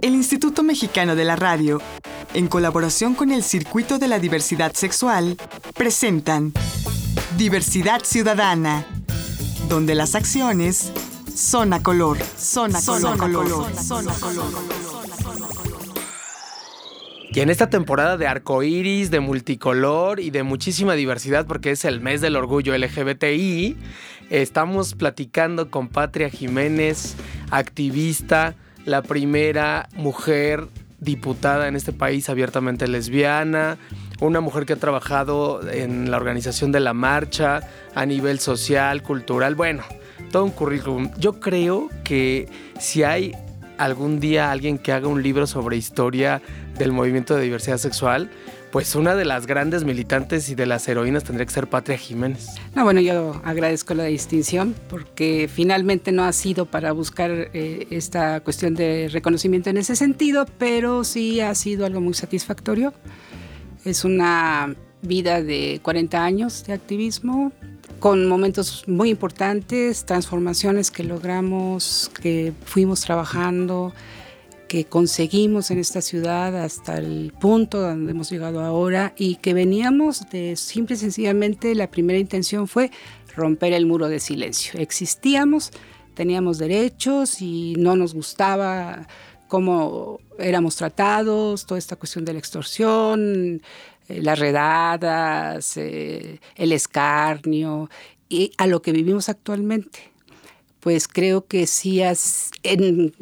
El Instituto Mexicano de la Radio, en colaboración con el Circuito de la Diversidad Sexual, presentan Diversidad Ciudadana, donde las acciones son a color, son a color, color, son a color. Y en esta temporada de arcoíris, de multicolor y de muchísima diversidad, porque es el mes del orgullo LGBTI, estamos platicando con Patria Jiménez, activista, la primera mujer diputada en este país abiertamente lesbiana, una mujer que ha trabajado en la organización de la marcha a nivel social, cultural, bueno, todo un currículum. Yo creo que si hay algún día alguien que haga un libro sobre historia del movimiento de diversidad sexual, pues una de las grandes militantes y de las heroínas tendría que ser Patria Jiménez. No, bueno, yo agradezco la distinción porque finalmente no ha sido para buscar eh, esta cuestión de reconocimiento en ese sentido, pero sí ha sido algo muy satisfactorio. Es una vida de 40 años de activismo, con momentos muy importantes, transformaciones que logramos, que fuimos trabajando que conseguimos en esta ciudad hasta el punto donde hemos llegado ahora y que veníamos de simple y sencillamente la primera intención fue romper el muro de silencio. Existíamos, teníamos derechos y no nos gustaba cómo éramos tratados, toda esta cuestión de la extorsión, eh, las redadas, eh, el escarnio y a lo que vivimos actualmente. Pues creo que sí, has, en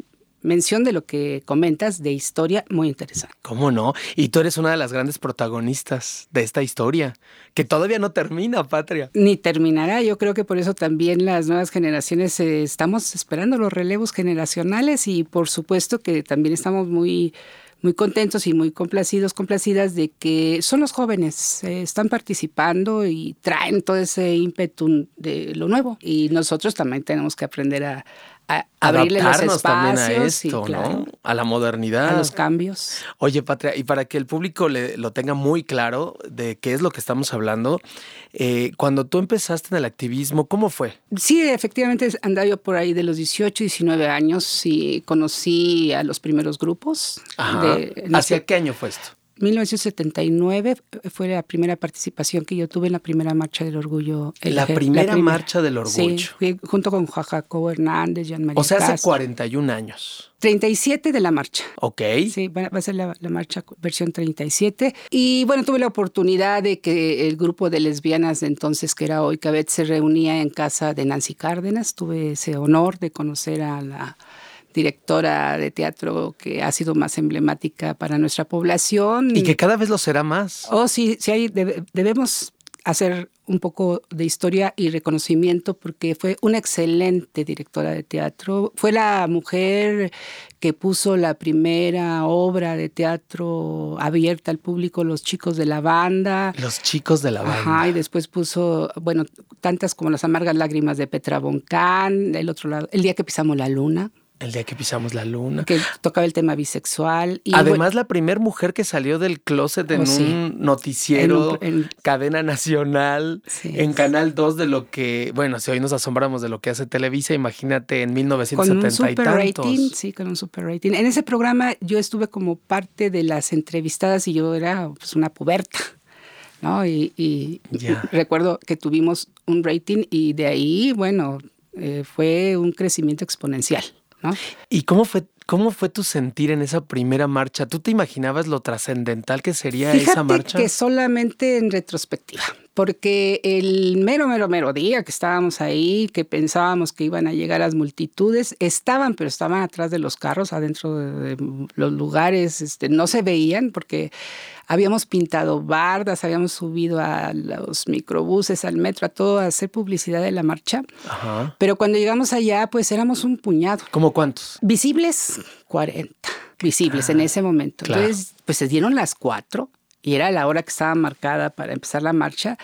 mención de lo que comentas de historia muy interesante. ¿Cómo no? Y tú eres una de las grandes protagonistas de esta historia, que todavía no termina, Patria. Ni terminará, yo creo que por eso también las nuevas generaciones eh, estamos esperando los relevos generacionales y por supuesto que también estamos muy muy contentos y muy complacidos, complacidas de que son los jóvenes, eh, están participando y traen todo ese ímpetu de lo nuevo. Y nosotros también tenemos que aprender a, a abrirle los espacios, también a esto, ¿no? A la modernidad. A los cambios. Oye, Patria, y para que el público lo tenga muy claro de qué es lo que estamos hablando, eh, cuando tú empezaste en el activismo, ¿cómo fue? Sí, efectivamente andaba yo por ahí de los 18, 19 años y conocí a los primeros grupos. ¿Hacia qué año fue esto? 1979 fue la primera participación que yo tuve en la primera marcha del orgullo. La primera marcha del orgullo. Sí, junto con Jacobo Hernández, Jean María O sea, hace 41 años. 37 de la marcha. Ok. Sí, va a ser la, marcha versión 37. Y bueno, tuve la oportunidad de que el grupo de lesbianas de entonces, que era hoy Cabet, se reunía en casa de Nancy Cárdenas. Tuve ese honor de conocer a la directora de teatro que ha sido más emblemática para nuestra población. Y que cada vez lo será más. Oh, sí, sí, hay, debemos hacer un poco de historia y reconocimiento porque fue una excelente directora de teatro. Fue la mujer que puso la primera obra de teatro abierta al público, Los chicos de la banda. Los chicos de la banda. Ajá, y después puso, bueno, tantas como Las amargas lágrimas de Petra Boncán, el otro lado, El día que pisamos la luna. El día que pisamos la luna. Que tocaba el tema bisexual. Y Además, la primer mujer que salió del closet en oh, un noticiero, en, cadena nacional, en Canal 2 de lo que, bueno, si hoy nos asombramos de lo que hace Televisa, imagínate en 1970 con un super Rating, sí, con un super rating. En ese programa yo estuve como parte de las entrevistadas y yo era pues, una puberta. ¿no? Y, recuerdo que tuvimos un rating y de ahí, bueno, eh, fue un crecimiento exponencial. ¿Y cómo fue, cómo fue tu sentir en esa primera marcha? ¿Tú te imaginabas lo trascendental que sería esa marcha? Que solamente en retrospectiva, porque el mero, mero, mero día que estábamos ahí, que pensábamos que iban a llegar las multitudes, estaban, pero estaban atrás de los carros, adentro de los lugares, este, no se veían porque habíamos pintado bardas, habíamos subido a los microbuses, al metro, a todo, a hacer publicidad de la marcha. Pero cuando llegamos allá, pues éramos un puñado. ¿Cómo cuántos? Visibles, 40 visibles en ah, ese momento. Entonces, pues se dieron las cuatro y era la hora que estaba marcada para empezar la marcha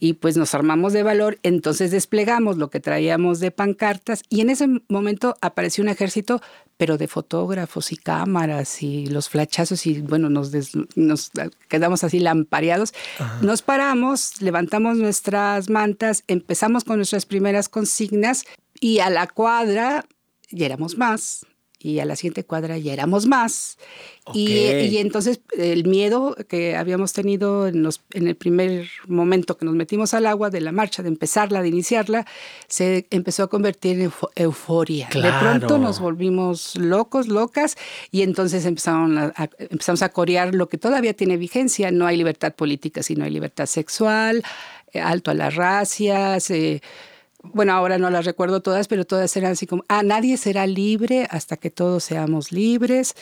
y pues nos armamos de valor, entonces desplegamos lo que traíamos de pancartas y en ese momento apareció un ejército, pero de fotógrafos y cámaras y los flachazos y bueno, nos, nos quedamos así lampareados. Nos paramos, levantamos nuestras mantas, empezamos con nuestras primeras consignas y a la cuadra ya éramos más y a la siguiente cuadra ya éramos más. Y, entonces el miedo que habíamos tenido en, los, en, el primer momento que nos metimos al agua de la marcha, de empezarla, de iniciarla, se empezó a convertir en euforia. De pronto nos volvimos locos, locas, y entonces empezamos a, empezamos a corear lo que todavía tiene vigencia. No hay libertad política, sino hay libertad sexual, eh, alto a las racias. Eh, bueno, ahora no las recuerdo todas, pero todas eran así como, ah, nadie será libre hasta que todos seamos libres.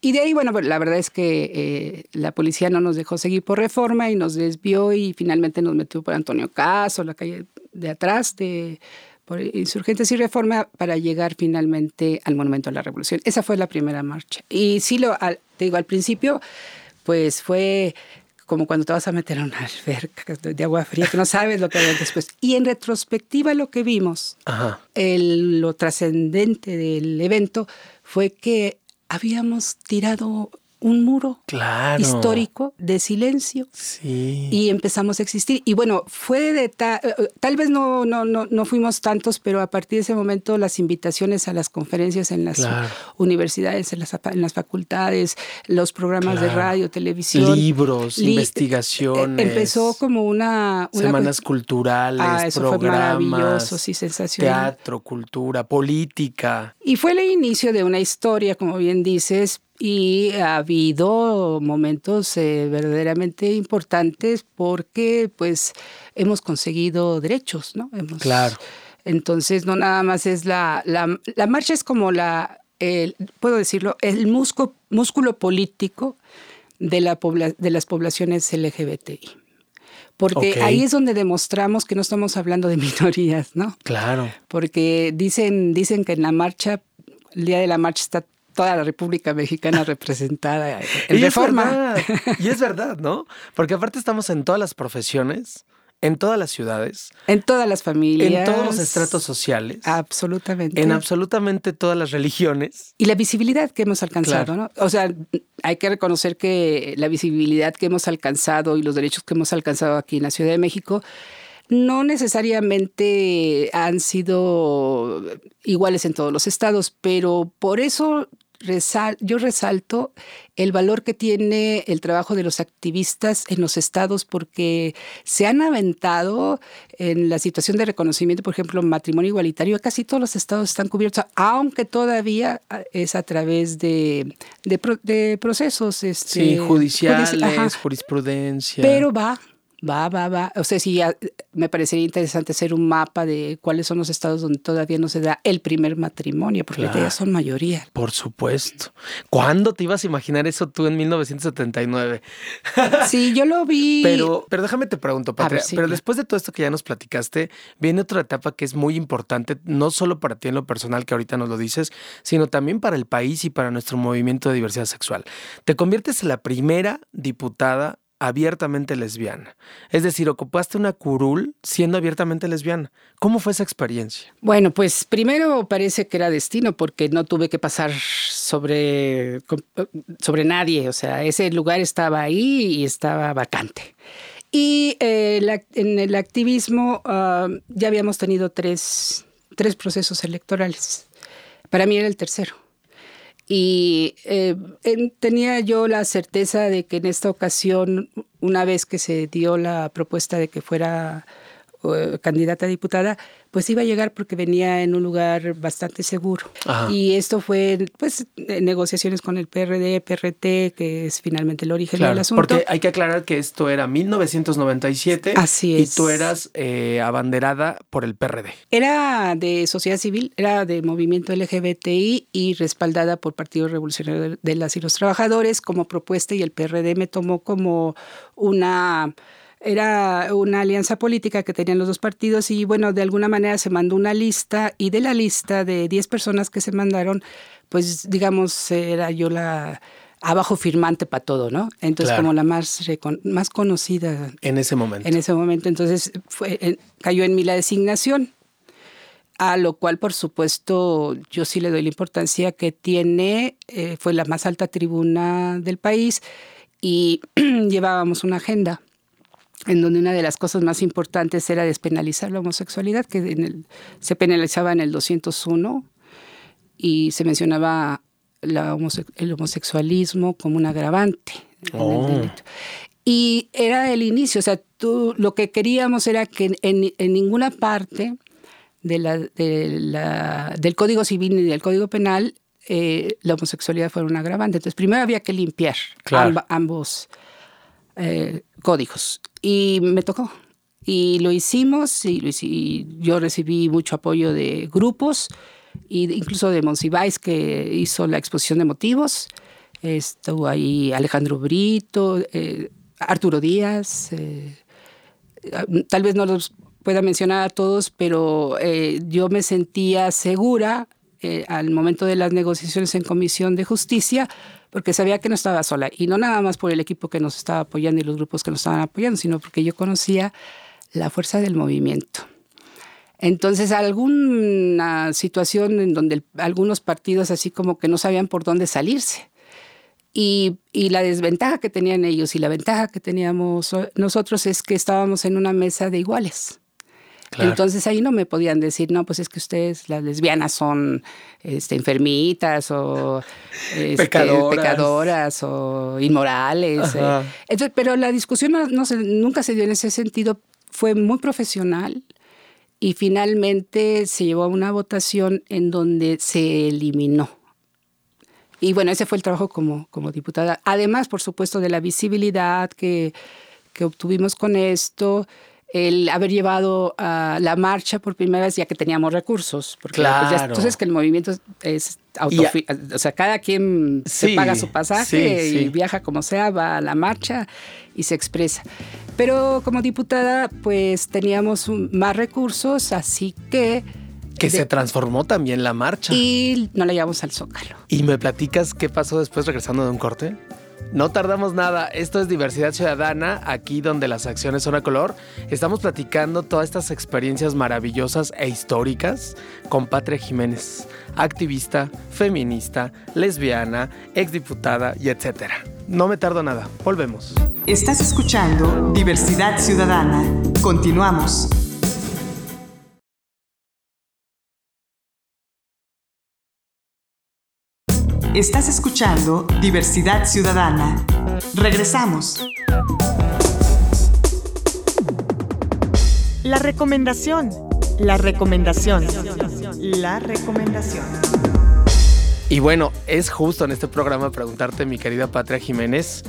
Y de ahí, bueno, pues, la verdad es que eh, la policía no nos dejó seguir por reforma y nos desvió y finalmente nos metió por Antonio Caso, la calle de atrás de por Insurgentes y Reforma para llegar finalmente al Monumento a la Revolución. Esa fue la primera marcha. Y sí, lo, te digo, al principio, pues fue como cuando te vas a meter a una alberca de agua fría, que no sabes lo que hay después. Y en retrospectiva lo que vimos, El, lo trascendente del evento fue que habíamos tirado un muro histórico de silencio y empezamos a existir. Y bueno, fue de eh, eh, tal vez no, no, no, no, fuimos tantos, pero a partir de ese momento las invitaciones a las conferencias en las universidades, en las, en las facultades, los programas de radio, televisión. Libros, investigaciones. Eh, empezó como una... Semanas culturales, ah, eso programas. Fue y sensacional. Teatro, cultura, política. Y fue el inicio de una historia, como bien dices, y ha habido momentos eh, verdaderamente importantes porque pues hemos conseguido derechos, ¿no? claro. Entonces no nada más es la, la, la marcha es como la, puedo decirlo, el músculo, músculo político de, la de las poblaciones LGBTI. Porque ahí es donde demostramos que no estamos hablando de minorías, ¿no? Claro. Porque dicen, dicen que en la marcha, el día de la marcha está toda la República Mexicana representada en reforma. y es verdad, ¿no? Porque aparte estamos en todas las profesiones, en todas las ciudades. En todas las familias. En todos los estratos sociales. Absolutamente. En absolutamente todas las religiones. Y la visibilidad que hemos alcanzado, ¿no? O sea, hay que reconocer que la visibilidad que hemos alcanzado y los derechos que hemos alcanzado aquí en la Ciudad de México no necesariamente han sido iguales en todos los estados, pero por eso yo resalto el valor que tiene el trabajo de los activistas en los estados porque se han aventado en la situación de reconocimiento, por ejemplo, matrimonio igualitario, casi todos los estados están cubiertos, aunque todavía es a través de, de, procesos. Este, judiciales, jurisprudencia. Pero va, Va, va, va. O sea, sí, me parecería interesante hacer un mapa de cuáles son los estados donde todavía no se da el primer matrimonio, porque ya son mayoría. Por supuesto. ¿Cuándo te ibas a imaginar eso tú en 1979? Sí, yo lo vi. Pero, pero déjame te pregunto, Patria. pero después de todo esto que ya nos platicaste, viene otra etapa que es muy importante, no solo para ti en lo personal, que ahorita nos lo dices, sino también para el país y para nuestro movimiento de diversidad sexual. Te conviertes en la primera diputada abiertamente lesbiana. Es decir, ocupaste una curul siendo abiertamente lesbiana. ¿Cómo fue esa experiencia? Bueno, pues primero parece que era destino porque no tuve que pasar sobre, sobre nadie. O sea, ese lugar estaba ahí y estaba vacante. Y eh, en el activismo ah, ya habíamos tenido tres, tres procesos electorales. Para mí era el tercero. Y eh, tenía yo la certeza de que en esta ocasión, una vez que se dio la propuesta de que fuera eh, candidata a diputada, pues iba a llegar porque venía en un lugar bastante seguro. Y esto fue, pues, negociaciones con el PRD, PRT, que es finalmente el origen del asunto. Porque hay que aclarar que esto era 1997. Así es. Y tú eras eh, abanderada por el PRD. Era de sociedad civil, era de movimiento LGBTI y respaldada por Partido Revolucionario de las y los Trabajadores como propuesta y el PRD me tomó como una era una alianza política que tenían los dos partidos y bueno, de alguna manera se mandó una lista y de la lista de 10 personas que se mandaron, pues digamos, era yo la abajo firmante para todo, ¿no? Entonces como la más, más conocida. En ese momento. En ese momento, entonces fue, cayó en mí la designación, a lo cual por supuesto yo sí le doy la importancia que tiene, eh, fue la más alta tribuna del país y llevábamos una agenda en donde una de las cosas más importantes era despenalizar la homosexualidad, que en el, se penalizaba en el 201 y se mencionaba el homosexualismo como un agravante. Oh. Y era el inicio, o sea, tú, lo que queríamos era que en, ninguna parte de la, del Código Civil ni del Código Penal eh, la homosexualidad fuera un agravante. Entonces, primero había que limpiar ambos eh, códigos. Y me tocó. Y lo hicimos y, y yo recibí mucho apoyo de grupos, e incluso de Monsiváis, que hizo la exposición de motivos. Estuvo ahí Alejandro Brito, eh, Arturo Díaz. Eh, tal vez no los pueda mencionar a todos, pero yo me sentía segura al momento de las negociaciones en Comisión de Justicia, porque sabía que no estaba sola. Y no nada más por el equipo que nos estaba apoyando y los grupos que nos estaban apoyando, sino porque yo conocía la fuerza del movimiento. Entonces, alguna situación en donde algunos partidos así como que no sabían por dónde salirse. Y, la desventaja que tenían ellos y la ventaja que teníamos nosotros es que estábamos en una mesa de iguales. Entonces ahí no me podían decir, no, pues es que ustedes, las lesbianas, son este, enfermitas o este, pecadoras. o inmorales. Eh. Entonces, pero la discusión no, nunca se dio en ese sentido, fue muy profesional y finalmente se llevó a una votación en donde se eliminó. Y bueno, ese fue el trabajo como, como diputada. Además, por supuesto, de la visibilidad que, que obtuvimos con esto, el haber llevado a la marcha por primera vez ya que teníamos recursos. Porque pues, claro. entonces que el movimiento es o sea, cada quien se paga su pasaje y viaja como sea, va a la marcha y se expresa. Pero como diputada, pues teníamos más recursos, así que... Que se transformó también la marcha. Y no la llevamos al Zócalo. ¿Y me platicas qué pasó después regresando de un corte? No tardamos nada, esto es Diversidad Ciudadana, aquí donde las acciones son a color. Estamos platicando todas estas experiencias maravillosas e históricas con Patria Jiménez, activista, feminista, lesbiana, exdiputada y etcétera. No me tardo nada, volvemos. Estás escuchando Diversidad Ciudadana. Continuamos. Estás escuchando Diversidad Ciudadana. Regresamos. La recomendación. La recomendación. La recomendación. Y bueno, es justo en este programa preguntarte, mi querida Patria Jiménez,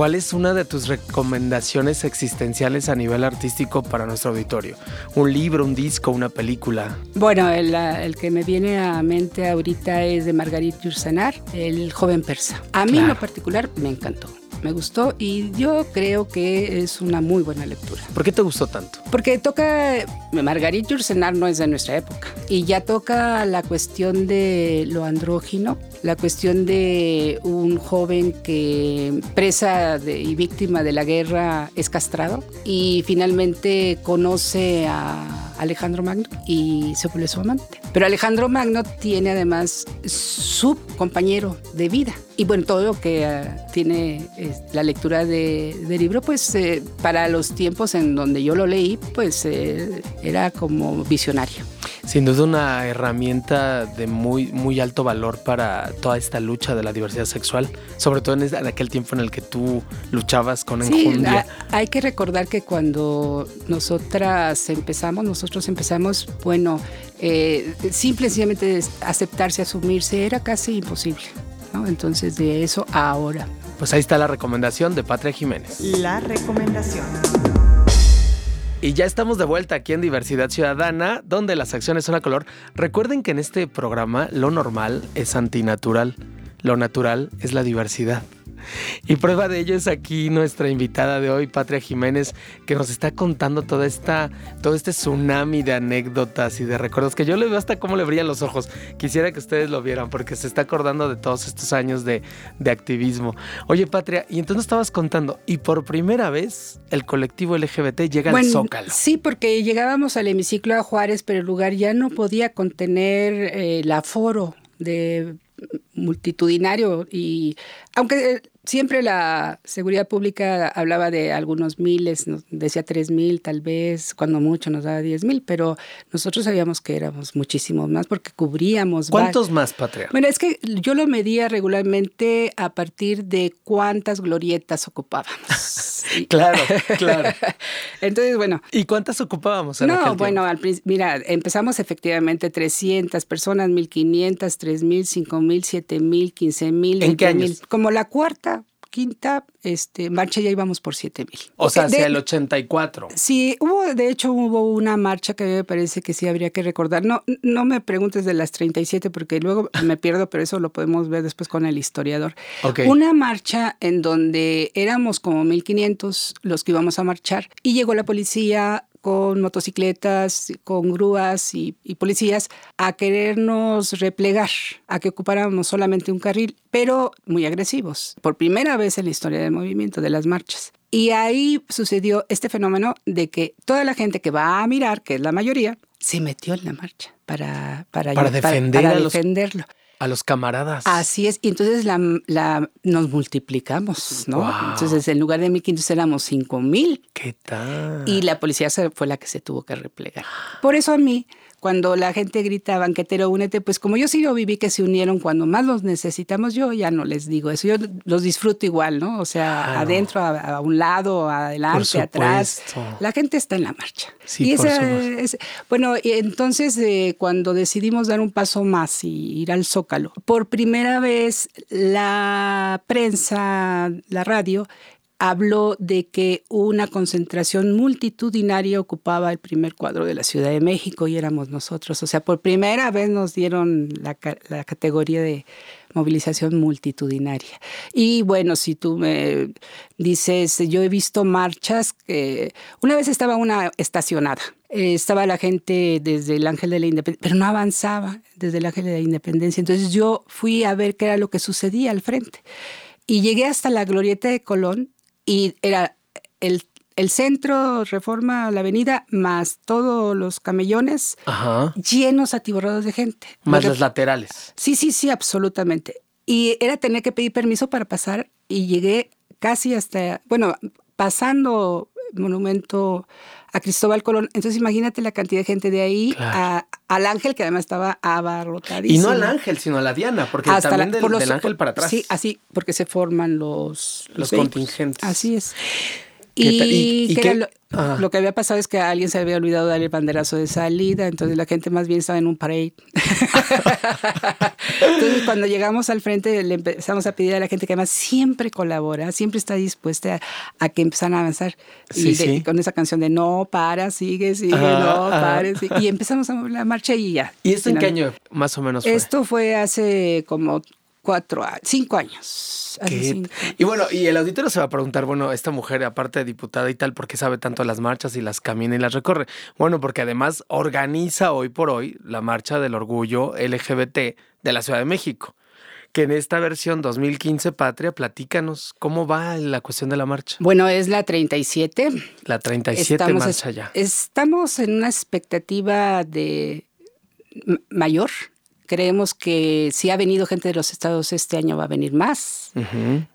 ¿Cuál es una de tus recomendaciones existenciales a nivel artístico para nuestro auditorio? ¿Un libro, un disco, una película? Bueno, el, que me viene a mente ahorita es de Margarit Yourcenar, El joven persa. A mí en lo particular me encantó me gustó y yo creo que es una muy buena lectura. ¿Por qué te gustó tanto? Porque toca, Margarita Ursenar no es de nuestra época y ya toca la cuestión de lo andrógino, la cuestión de un joven que presa y víctima de la guerra es castrado y finalmente conoce a Alejandro Magno y se vuelve su amante. Pero Alejandro Magno tiene además su compañero de vida. Y bueno, todo lo que eh, tiene eh, la lectura de, del libro, pues eh, para los tiempos en donde yo lo leí, pues era como visionario. Sin duda una herramienta de muy, muy alto valor para toda esta lucha de la diversidad sexual, sobre todo en, aquel tiempo en el que tú luchabas con enjundia. hay que recordar que cuando nosotras empezamos, nosotros empezamos, bueno, eh, simplemente aceptarse, asumirse, era casi imposible. Entonces de eso a ahora. Pues ahí está la recomendación de Patria Jiménez. La recomendación. Y ya estamos de vuelta aquí en Diversidad Ciudadana, donde las acciones son a color. Recuerden que en este programa lo normal es antinatural, lo natural es la diversidad. Y prueba de ello es aquí nuestra invitada de hoy, Patria Jiménez, que nos está contando toda esta, todo este tsunami de anécdotas y de recuerdos que yo le veo hasta cómo le brillan los ojos. Quisiera que ustedes lo vieran porque se está acordando de todos estos años de, activismo. Oye, Patria, y entonces estabas contando, y por primera vez el colectivo LGBT llega al Zócalo. Sí, porque llegábamos al hemiciclo a Juárez, pero el lugar ya no podía contener eh, el aforo de multitudinario y aunque siempre la seguridad pública hablaba de algunos miles, decía tres mil tal vez, cuando mucho nos daba diez mil, pero nosotros sabíamos que éramos muchísimos más porque cubríamos. ¿Cuántos más, Patria? Bueno, es que yo lo medía regularmente a partir de cuántas glorietas ocupábamos. claro, claro. Entonces, bueno. ¿Y cuántas ocupábamos? En no, bueno, al mira, empezamos efectivamente 300 personas, 1500, 3000, 5000, 7000, 15000, ¿En qué años? Como la cuarta quinta este, marcha ya íbamos por 7 mil. O sea, hacia el 84. Sí, hubo, de hecho hubo una marcha que me parece que sí habría que recordar. No, no me preguntes de las 37 porque luego me pierdo, pero eso lo podemos ver después con el historiador. Una marcha en donde éramos como 1500 los que íbamos a marchar y llegó la policía, con motocicletas, con grúas y, policías a querernos replegar, a que ocupáramos solamente un carril, pero muy agresivos, por primera vez en la historia del movimiento, de las marchas. Y ahí sucedió este fenómeno de que toda la gente que va a mirar, que es la mayoría, se metió en la marcha para, para, para, defenderlo. A los camaradas. Así es, y entonces la, la nos multiplicamos, ¿no? Entonces en lugar de 1.500 éramos 5.000. ¿Qué tal? Y la policía fue la que se tuvo que replegar. Por eso a mí cuando la gente grita banquetero, únete, pues como yo sí yo viví que se unieron cuando más los necesitamos, yo ya no les digo eso, yo los disfruto igual, ¿no? O sea, adentro, a, un lado, adelante, atrás. La gente está en la marcha. Sí, y por bueno, y entonces eh, cuando decidimos dar un paso más y ir al Zócalo, por primera vez la prensa, la radio, habló de que una concentración multitudinaria ocupaba el primer cuadro de la Ciudad de México y éramos nosotros. O sea, por primera vez nos dieron la, categoría de movilización multitudinaria. Y bueno, si tú me dices, yo he visto marchas que una vez estaba una estacionada. estaba la gente desde el Ángel de la Independencia, pero no avanzaba desde el Ángel de la Independencia. Entonces yo fui a ver qué era lo que sucedía al frente. Y llegué hasta la glorieta de Colón y era el, centro, Reforma, la avenida, más todos los camellones llenos, atiborrados de gente. Más las laterales. Sí, sí, sí, absolutamente. Y era tener que pedir permiso para pasar y llegué casi hasta, bueno, pasando monumento a Cristóbal Colón. Entonces imagínate la cantidad de gente de ahí al Ángel, que además estaba abarrotadísimo. Y no al Ángel, sino a la Diana, porque también del, Ángel para atrás. Sí, así, porque se forman los... Los, contingentes. Así es. Y, lo, que había pasado es que a alguien se había olvidado dar el banderazo de salida, entonces la gente más bien estaba en un parade. entonces cuando llegamos al frente le empezamos a pedir a la gente que además siempre colabora, siempre está dispuesta a, que empiezan a avanzar. y con esa canción de no, para, sigue, sigue, no, pare. Y empezamos a mover la marcha y ya. ¿Y esto en qué año más o menos fue? Esto fue hace como cuatro, cinco años. Y bueno, y el auditorio se va a preguntar, bueno, esta mujer, aparte de diputada y tal, ¿por qué sabe tanto las marchas y las camina y las recorre? Bueno, porque además organiza hoy por hoy la marcha del orgullo LGBT de la Ciudad de México. Que en esta versión 2015 Patria, platícanos cómo va la cuestión de la marcha. Bueno, es la 37. La 37 marcha ya. Estamos en una expectativa de mayor Creemos que si ha venido gente de los estados este año va a venir más.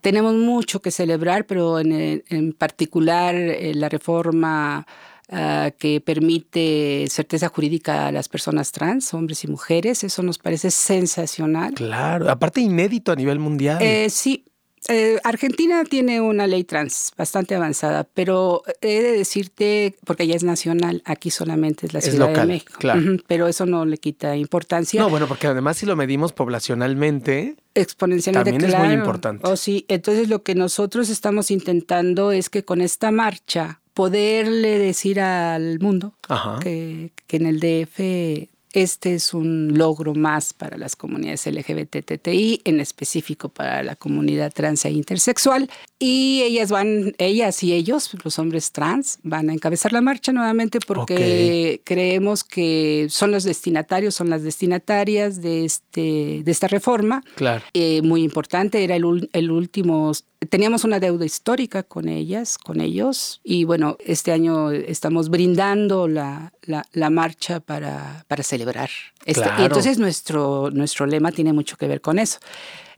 Tenemos mucho que celebrar, pero en, particular eh, la reforma ah, que permite certeza jurídica a las personas trans, hombres y mujeres, eso nos parece sensacional. Claro, aparte inédito a nivel mundial. Eh, sí, eh, Argentina tiene una ley trans bastante avanzada, pero he de decirte, porque ya es nacional, aquí solamente es la Ciudad de México. Claro. pero eso no le quita importancia. No, bueno, porque además si lo medimos poblacionalmente, exponencialmente también es muy importante. Oh, sí, entonces lo que nosotros estamos intentando es que con esta marcha poderle decir al mundo que, que en el DF este es un logro más para las comunidades LGBTTI, en específico para la comunidad trans e intersexual. Y ellas van, ellas y ellos, los hombres trans, van a encabezar la marcha nuevamente porque creemos que son los destinatarios, son las destinatarias de, este, de esta reforma. Claro. Eh, muy importante, era el, el último teníamos una deuda histórica con ellas, con ellos, y bueno, este año estamos brindando la, la, marcha para, para celebrar. Esto. Y entonces nuestro, nuestro lema tiene mucho que ver con eso.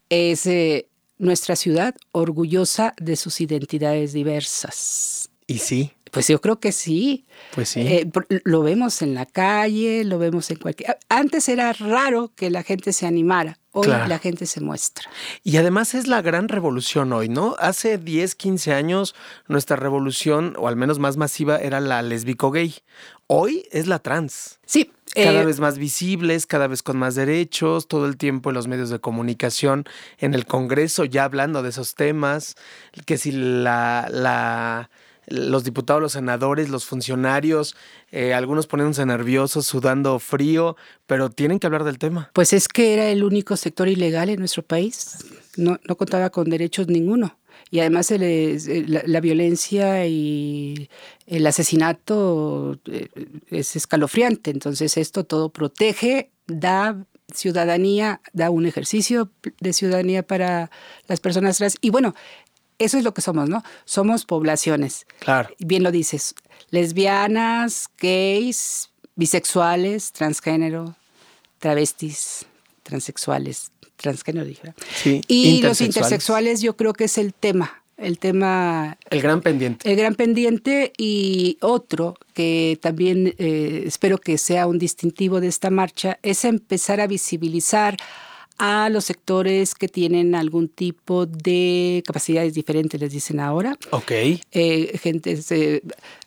Es eh, nuestra ciudad orgullosa de sus identidades diversas. Y sí. Pues yo creo que sí. Pues sí. Eh, lo vemos en la calle, lo vemos en cualquier... Antes era raro que la gente se animara. Hoy la gente se muestra. Y además es la gran revolución hoy, ¿no? Hace 10, 15 años nuestra revolución, o al menos más masiva, era la lesbico gay. Hoy es la trans. Sí. Cada eh, vez más visibles, cada vez con más derechos, todo el tiempo en los medios de comunicación, en el Congreso ya hablando de esos temas, que si la, la los diputados, los senadores, los funcionarios, eh, algunos poniéndose nerviosos, sudando frío, pero tienen que hablar del tema. Pues es que era el único sector ilegal en nuestro país, no, no contaba con derechos ninguno. Y además la, violencia y el asesinato eh, es escalofriante. Entonces esto todo protege, da ciudadanía, da un ejercicio de ciudadanía para las personas trans. Y bueno, eso es lo que somos, ¿no? Somos poblaciones. Claro. Bien lo dices. Lesbianas, gays, bisexuales, transgénero, travestis, transexuales, transgénero, dije. Sí, y los intersexuales yo creo que es el tema, el tema... El gran pendiente. El gran pendiente y otro que también eh, espero que sea un distintivo de esta marcha es empezar a visibilizar a los sectores que tienen algún tipo de capacidades diferentes, les dicen ahora. Ok. Eh, gente eh,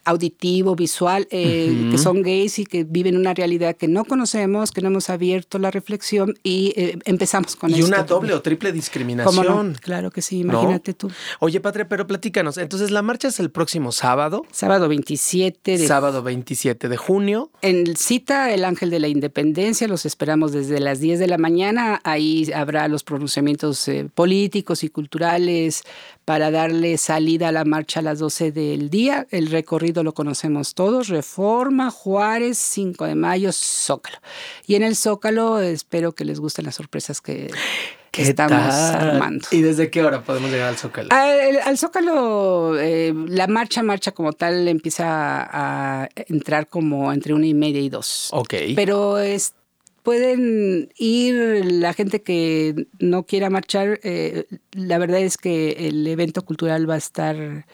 auditivo, visual, eh, que son gays y que viven una realidad que no conocemos, que no hemos abierto la reflexión y empezamos con y una doble o triple discriminación. Claro que sí, imagínate tú. Oye, Patria, pero platícanos. Entonces, la marcha es el próximo sábado. Sábado 27 de... Sábado 27 de junio. En cita El Ángel de la Independencia, los esperamos desde las 10 de la mañana. Ahí habrá los pronunciamientos eh, políticos y culturales para darle salida a la marcha a las 12 del día. El recorrido lo conocemos todos, Reforma, Juárez, 5 de mayo, Zócalo. Y en el Zócalo espero que les gusten las sorpresas que... estamos armando. ¿Y desde qué hora podemos llegar al Zócalo? Al, Zócalo, eh, la marcha, marcha como tal, empieza a entrar como entre una y media y dos. Ok. Pero es, pueden ir la gente que no quiera marchar. Eh, la verdad es que el evento cultural va a estar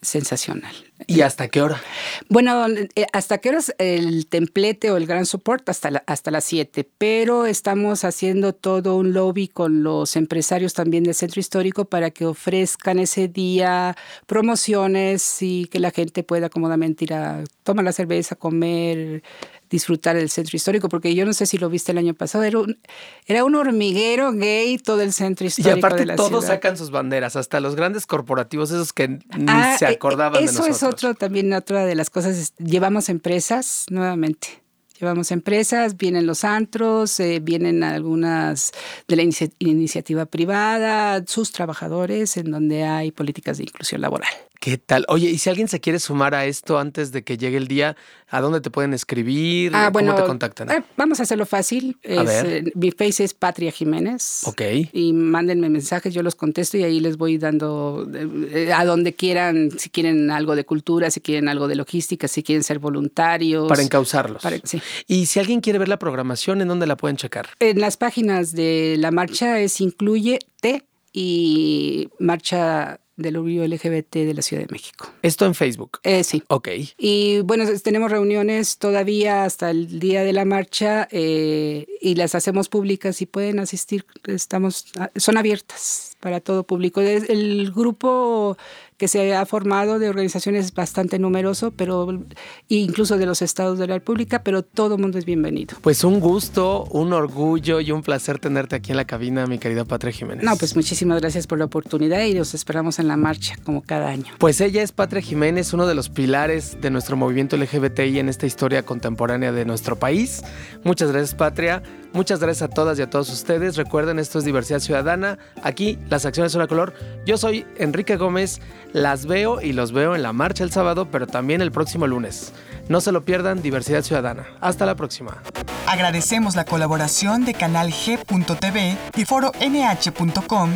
sensacional. ¿Y hasta qué hora? Bueno, eh, hasta qué hora es el templete o el gran support hasta, hasta las 7, pero estamos haciendo todo un lobby con los empresarios también del centro histórico para que ofrezcan ese día promociones y que la gente pueda cómodamente ir a tomar la cerveza, comer, disfrutar del centro histórico, porque yo no sé si lo viste el año pasado, era un, era un hormiguero gay todo el centro histórico. Y aparte todos sacan sus banderas, hasta los grandes corporativos, esos que ni ah, se eh, acordaban de nosotros. Eso es otro, también otra de las cosas, llevamos empresas nuevamente. Llevamos empresas, vienen los antros, eh, vienen algunas de la iniciativa privada, sus trabajadores, en donde hay políticas de inclusión laboral. ¿Qué tal? Oye, y si alguien se quiere sumar a esto antes de que llegue el día, ¿a dónde te pueden escribir? Ah, ¿Cómo te contactan? Eh, vamos a hacerlo fácil. Eh, mi face es Patria Jiménez. Ok. Y mándenme mensajes, yo los contesto y ahí les voy dando eh, a donde quieran, si quieren algo de cultura, si quieren algo de logística, si quieren ser voluntarios. Para encauzarlos. sí. Y si alguien quiere ver la programación, ¿en dónde la pueden checar? En las páginas de la marcha es Incluye T y Marcha del orgullo LGBT de la Ciudad de México. ¿Esto en Facebook? Eh, sí. Ok. Y bueno, tenemos reuniones todavía hasta el día de la marcha eh, y las hacemos públicas y pueden asistir, estamos, son abiertas para todo público. El grupo que se ha formado de organizaciones bastante numeroso, pero incluso de los estados de la República, pero todo el mundo es bienvenido. Pues un gusto, un orgullo y un placer tenerte aquí en la cabina, mi querida Patria Jiménez. No, pues muchísimas gracias por la oportunidad y los esperamos en la marcha como cada año. Pues ella es Patria Jiménez, uno de los pilares de nuestro movimiento LGBTI en esta historia contemporánea de nuestro país. Muchas gracias, Patria. Muchas gracias a todas y a todos ustedes. Recuerden, esto es Diversidad Ciudadana. Aquí las acciones son a color. Yo soy Enrique Gómez. Las veo y los veo en la marcha el sábado, pero también el próximo lunes. No se lo pierdan, Diversidad Ciudadana. Hasta la próxima. Agradecemos la colaboración de Canal G.tv y Foro NH.com.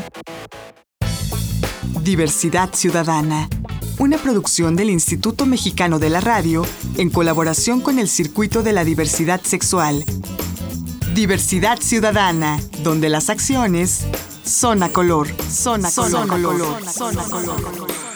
Diversidad Ciudadana. Una producción del Instituto Mexicano de la Radio en colaboración con el Circuito de la Diversidad Sexual. Diversidad Ciudadana, donde las acciones son a color, son a color, son a color, son a color.